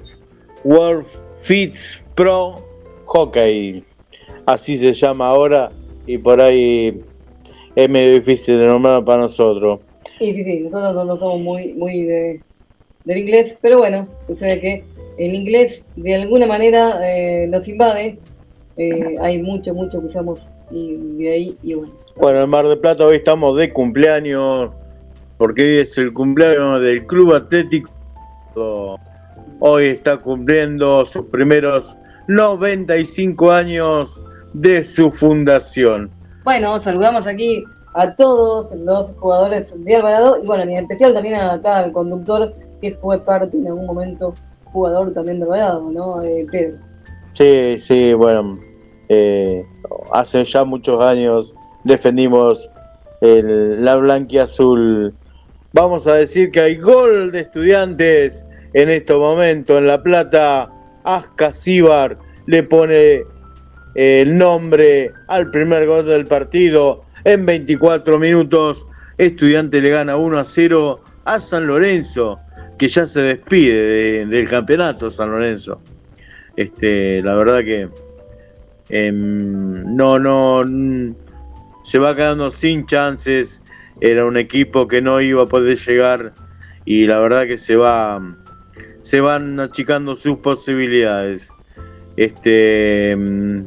World Fit Pro Hockey. Así se llama ahora y por ahí es medio difícil de nombrar para nosotros. Y sí, sí, nosotros no, no somos muy, muy de, del inglés, pero bueno, sucede que el inglés de alguna manera eh, nos invade. Eh, hay mucho, mucho que usamos y de ahí, y bueno. Bueno, en Mar del Plata hoy estamos de cumpleaños, porque hoy es el cumpleaños del Club Atlético. Hoy está cumpliendo sus primeros 95 años de su fundación. Bueno, saludamos aquí a todos los jugadores de Alvarado y bueno, en especial también acá al conductor que fue parte en algún momento jugador también de Alvarado, ¿no? Eh, Pedro. Sí, sí, bueno, eh, hace ya muchos años defendimos el, la blanquiazul. Vamos a decir que hay gol de estudiantes en este momento en La Plata. Aska Sibar le pone el nombre al primer gol del partido en 24 minutos. Estudiante le gana 1 a 0 a San Lorenzo, que ya se despide de- del campeonato San Lorenzo. Este, la verdad que em, no, no, se va quedando sin chances. Era un equipo que no iba a poder llegar y la verdad que se va, se van achicando sus posibilidades. Este, mm,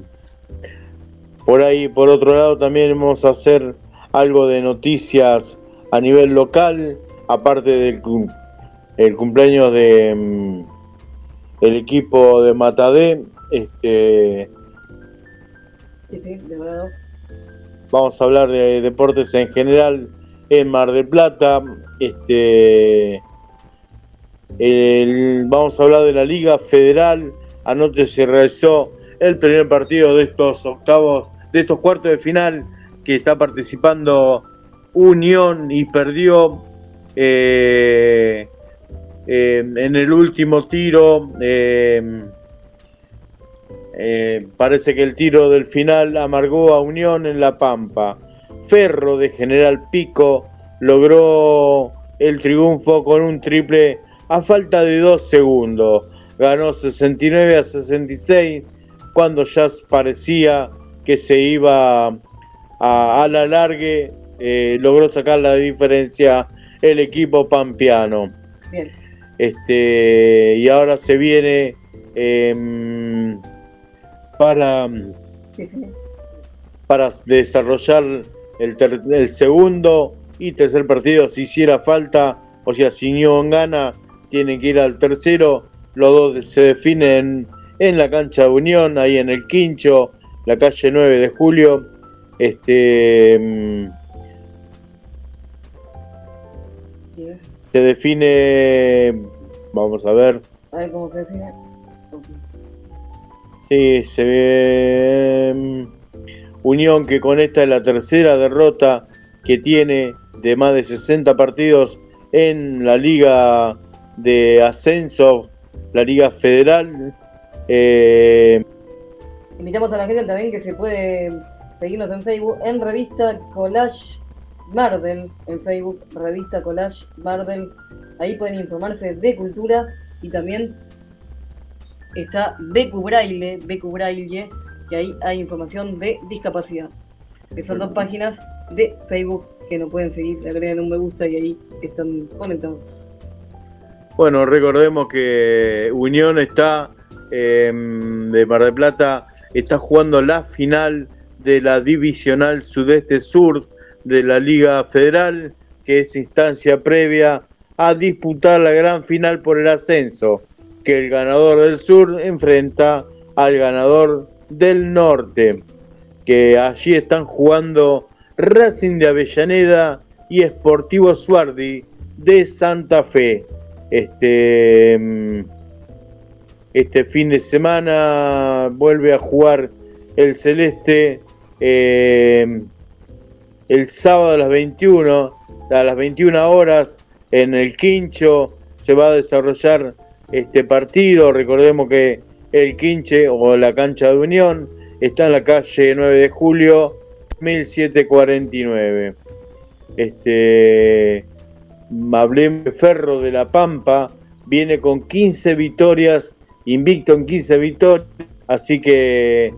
por ahí, por otro lado, también vamos a hacer algo de noticias a nivel local, aparte del cum- el cumpleaños de mm, el equipo de Matadé. Este, Sí, sí, de Alvarado. vamos a hablar de deportes en general en Mar del Plata. Este, vamos a hablar de la Liga Federal. Anoche se realizó el primer partido de estos octavos, de estos cuartos de final que está participando Unión y perdió eh, eh, en el último tiro. eh, parece que el tiro del final amargó a Unión en La Pampa. Ferro de General Pico logró el triunfo con un triple a falta de dos segundos. Ganó 69 a 66 cuando ya parecía que se iba a, a la largue. eh, logró sacar la diferencia el equipo pampeano. Bien. Este, y ahora se viene em, para, Sí, sí. para desarrollar el, ter- el segundo y tercer partido si hiciera falta, o sea, si Unión gana, tienen que ir al tercero, los dos se definen en la cancha de Unión, ahí en el Quincho, la calle 9 de julio. Este mm, sí. se define, vamos a ver, A ver cómo se define. Ok. Sí, se ve mm, Unión que con esta es la tercera derrota que tiene de más de 60 partidos en la liga de ascenso, la liga federal. Eh, Invitamos a la gente también que se puede seguirnos en Facebook en Revista Collage Mardel, en Facebook Revista Collage Mardel. Ahí pueden informarse de cultura y también está BQ Braille, que ahí hay información de discapacidad. Esas dos páginas de Facebook que nos pueden seguir, le agregan un me gusta y ahí están conectados. Bueno, recordemos que Unión está eh, de Mar del Plata, está jugando la final de la Divisional Sudeste Sur de la Liga Federal, que es instancia previa a disputar la gran final por el ascenso, que el ganador del sur enfrenta al ganador del norte, que allí están jugando Racing de Avellaneda y Sportivo Suardi de Santa Fe. Este, mm, este fin de semana vuelve a jugar el Celeste eh, el sábado a las 21, a las 21 horas en el Quincho se va a desarrollar este partido. Recordemos que el Quinche o la cancha de Unión está en la calle 9 de julio 1749. Este hablemos de Ferro de la Pampa, viene con 15 victorias, invicto en 15 victorias, así que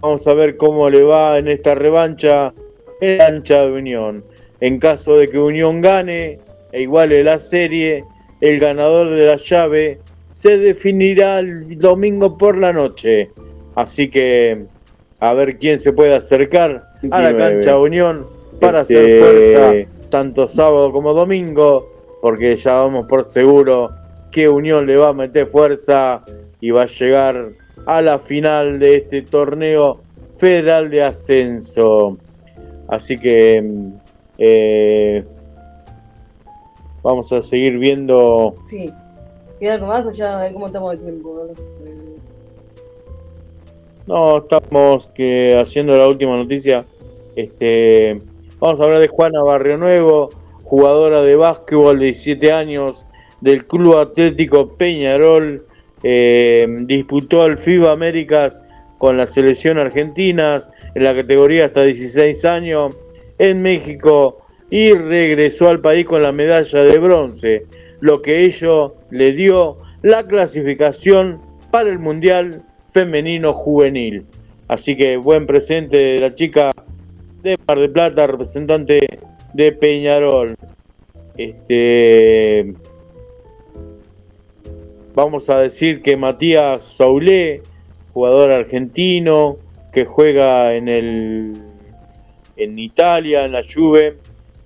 vamos a ver cómo le va en esta revancha en la cancha de Unión. En caso de que Unión gane e iguale la serie, el ganador de la llave se definirá el domingo por la noche. Así que a ver quién se puede acercar a la 29. cancha de Unión para Este- hacer fuerza tanto sábado como domingo, porque ya vamos por seguro que Unión le va a meter fuerza y va a llegar a la final de este torneo federal de ascenso. Así que mm, eh, vamos a seguir viendo. Sí. ¿Queda algo más o ya a ver cómo estamos de tiempo? No, estamos que haciendo la última noticia. Este, vamos a hablar de Juana Barrio Nuevo, jugadora de básquetbol de 17 años del Club Atlético Peñarol. eh, disputó el FIBA Américas con la selección argentina en la categoría hasta 16 años en México y regresó al país con la medalla de bronce, lo que ello le dio la clasificación para el Mundial Femenino Juvenil. Así que buen presente de la chica de Mar de Plata, representante de Peñarol. Este vamos a decir que Matías Saulé, jugador argentino que juega en el en Italia, en la Juve,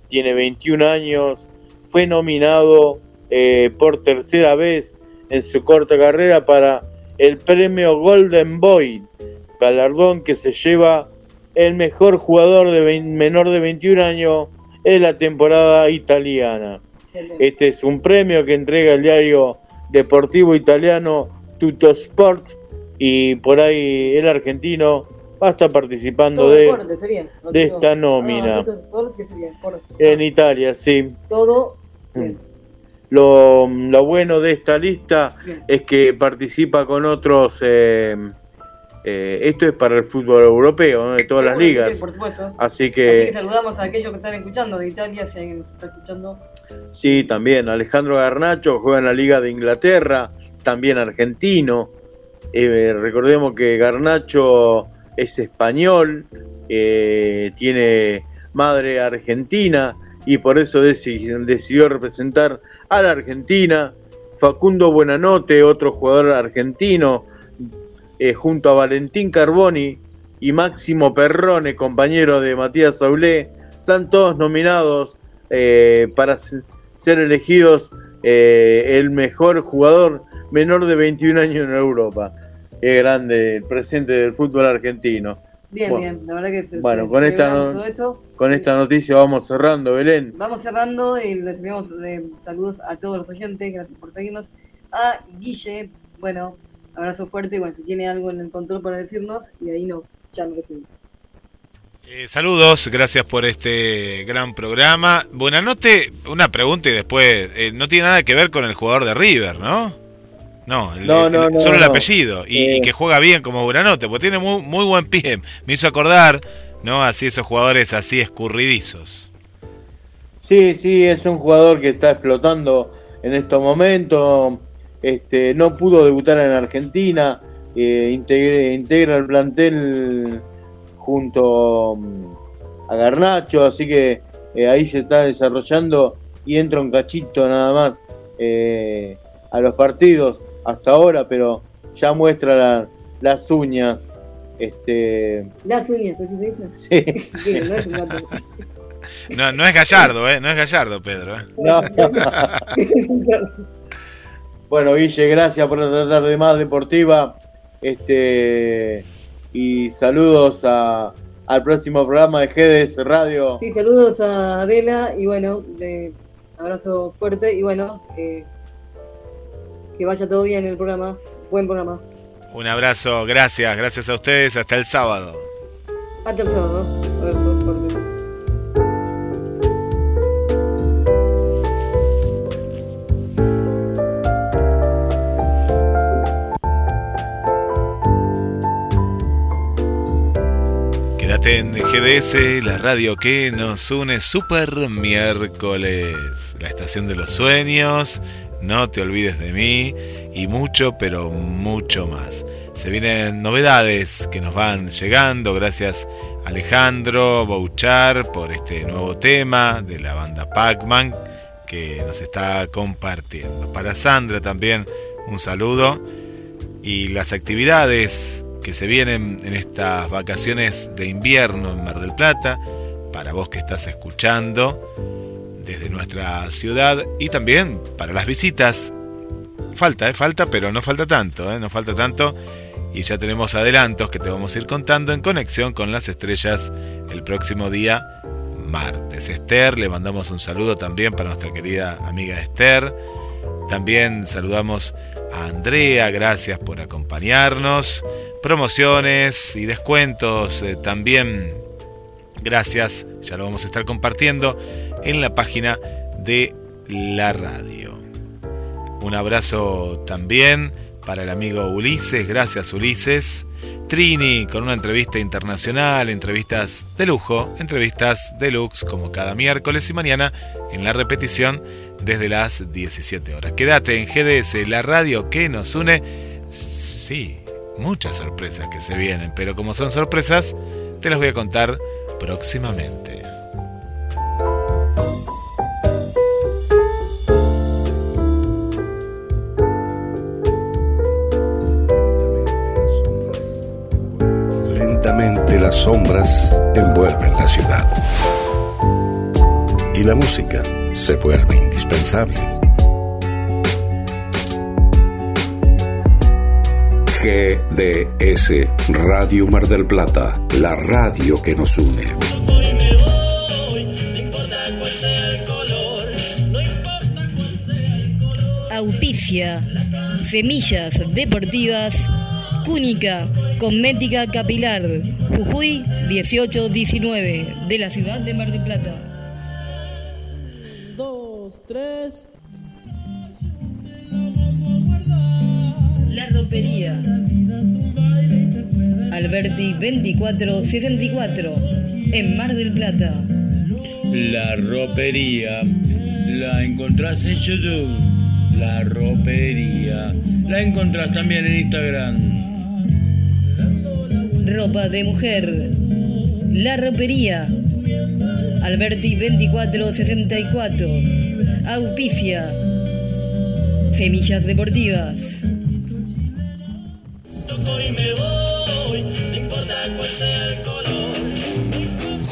tiene 21 años, fue nominado eh, por tercera vez en su corta carrera para el premio Golden Boy, galardón que se lleva el mejor jugador de menor de 21 años en la temporada italiana. Este es un premio que entrega el diario deportivo italiano Tuttosport y por ahí el argentino va a estar participando de, deporte sería. no de todo. esta nómina. Ah, sería, en Italia, sí. Todo. Lo, lo bueno de esta lista Bien. es que participa con otros. eh, eh, esto es para el fútbol europeo, ¿no? de todas las ligas. por supuesto. Así Así que, que saludamos a aquellos que están escuchando de Italia, si alguien nos está escuchando. sí, también Alejandro Garnacho juega en la Liga de Inglaterra, también argentino. Eh, recordemos que Garnacho es español, eh, tiene madre argentina y por eso deci- decidió representar a la Argentina. Facundo Buenanote, otro jugador argentino, eh, junto a Valentín Carboni y Máximo Perrone, compañero de Matías Saulé, están todos nominados eh, para ser elegidos eh, el mejor jugador menor de 21 años en Europa. Qué grande el presente del fútbol argentino. Bien, Bueno, bien, la verdad que se, bueno, se- con esta no-. Con esta noticia vamos cerrando, Belén. Vamos cerrando y les enviamos eh, saludos a todos los oyentes, gracias por seguirnos. A Guille, bueno, abrazo fuerte, y bueno, si tiene algo en el control para decirnos, y ahí nos ya nos despedimos. Eh, saludos, gracias por este gran programa. Buenanote, una pregunta y después, eh, no tiene nada que ver con el jugador de River, ¿no? No, el- No, el- no, no, solo el no. apellido y, Eh. y que juega bien como Buenanote, porque tiene muy, muy buen pie. Me hizo acordar, ¿no? Así esos jugadores así escurridizos. Sí, sí, es un jugador que está explotando en estos momentos. Este, no pudo debutar en Argentina, eh, integre- integra el plantel junto mm, a Garnacho, así que eh, ahí se está desarrollando y entra un cachito nada más eh, a los partidos hasta ahora, pero ya muestra la- las uñas. Este, Las uñas, ¿así se dice? sí. <laughs> Sí, no es un gato. No, no es Gallardo, ¿eh? No es Gallardo, Pedro. ¿eh? No. <laughs> Bueno, Guille, gracias por esta tarde más deportiva. Este y saludos a- al próximo programa de GDS Radio. Sí, saludos a Adela y bueno, de- abrazo fuerte y bueno, eh, que vaya todo bien el programa. Buen programa. Un abrazo, gracias, gracias a ustedes. Hasta el sábado. Hasta el sábado. En GDS, la radio que nos une Super Miércoles, la estación de los sueños, no te olvides de mí y mucho, pero mucho más. Se vienen novedades que nos van llegando, gracias Alejandro Bouchar por este nuevo tema de la banda Pac-Man que nos está compartiendo. Para Sandra también un saludo y las actividades que se vienen en estas vacaciones de invierno en Mar del Plata, para vos que estás escuchando desde nuestra ciudad y también para las visitas. Falta, ¿eh? falta, pero no falta tanto, ¿eh? no falta tanto. Y ya tenemos adelantos que te vamos a ir contando en conexión con las estrellas el próximo día martes. Esther, le mandamos un saludo también para nuestra querida amiga Esther. También saludamos a Andrea, gracias por acompañarnos. Promociones y descuentos eh, también, gracias, ya lo vamos a estar compartiendo en la página de la radio. Un abrazo también para el amigo Ulises, gracias Ulises. Trini con una entrevista internacional, entrevistas de lujo, entrevistas deluxe como cada miércoles y mañana en la repetición desde las 17 horas. Quédate en GDS, la radio que nos une. Sí, muchas sorpresas que se vienen, pero como son sorpresas, te las voy a contar próximamente. Lentamente las sombras envuelven la ciudad. Y la música se vuelve indispensable. GDS Radio Mar del Plata, la radio que nos une. Hoy me voy, no importa cuál sea el color, no importa cuál sea el color. Auspicia. Semillas deportivas. Cúnica. Cosmética capilar. Jujuy 1819. De la ciudad de Mar del Plata. Dos, tres. La ropería. Alberti 2464. En Mar del Plata. La ropería. La encontrás en YouTube. La ropería. La encontrás también en Instagram. Ropa de mujer. La ropería. Alberti 2464. Auspicia. Semillas deportivas.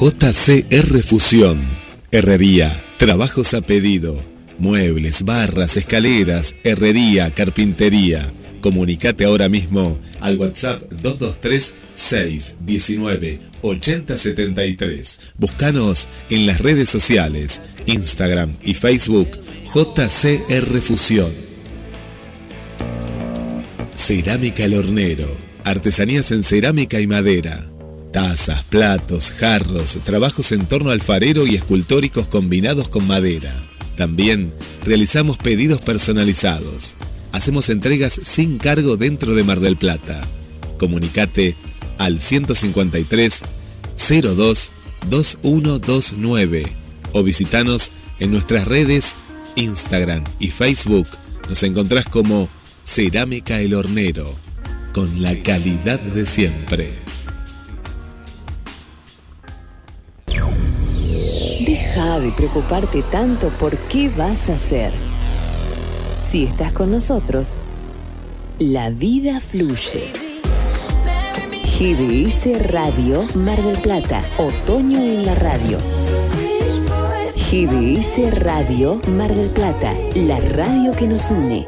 JCR Fusión. Herrería. Trabajos a pedido. Muebles, barras, escaleras, herrería, carpintería. Comunicate ahora mismo al WhatsApp 223 619 8073. Búscanos en las redes sociales, Instagram y Facebook JCR Fusión. Cerámica El Hornero. Artesanías en cerámica y madera. Tazas, platos, jarros, trabajos en torno alfarero y escultóricos combinados con madera. También realizamos pedidos personalizados. Hacemos entregas sin cargo dentro de Mar del Plata. Comunicate al 153 02 2129 o visitanos en nuestras redes Instagram y Facebook. Nos encontrás como Cerámica El Hornero, con la calidad de siempre. Nada de preocuparte tanto por qué vas a hacer. Si estás con nosotros, la vida fluye. GDS Radio Mar del Plata, otoño en la radio. GDS Radio Mar del Plata, la radio que nos une.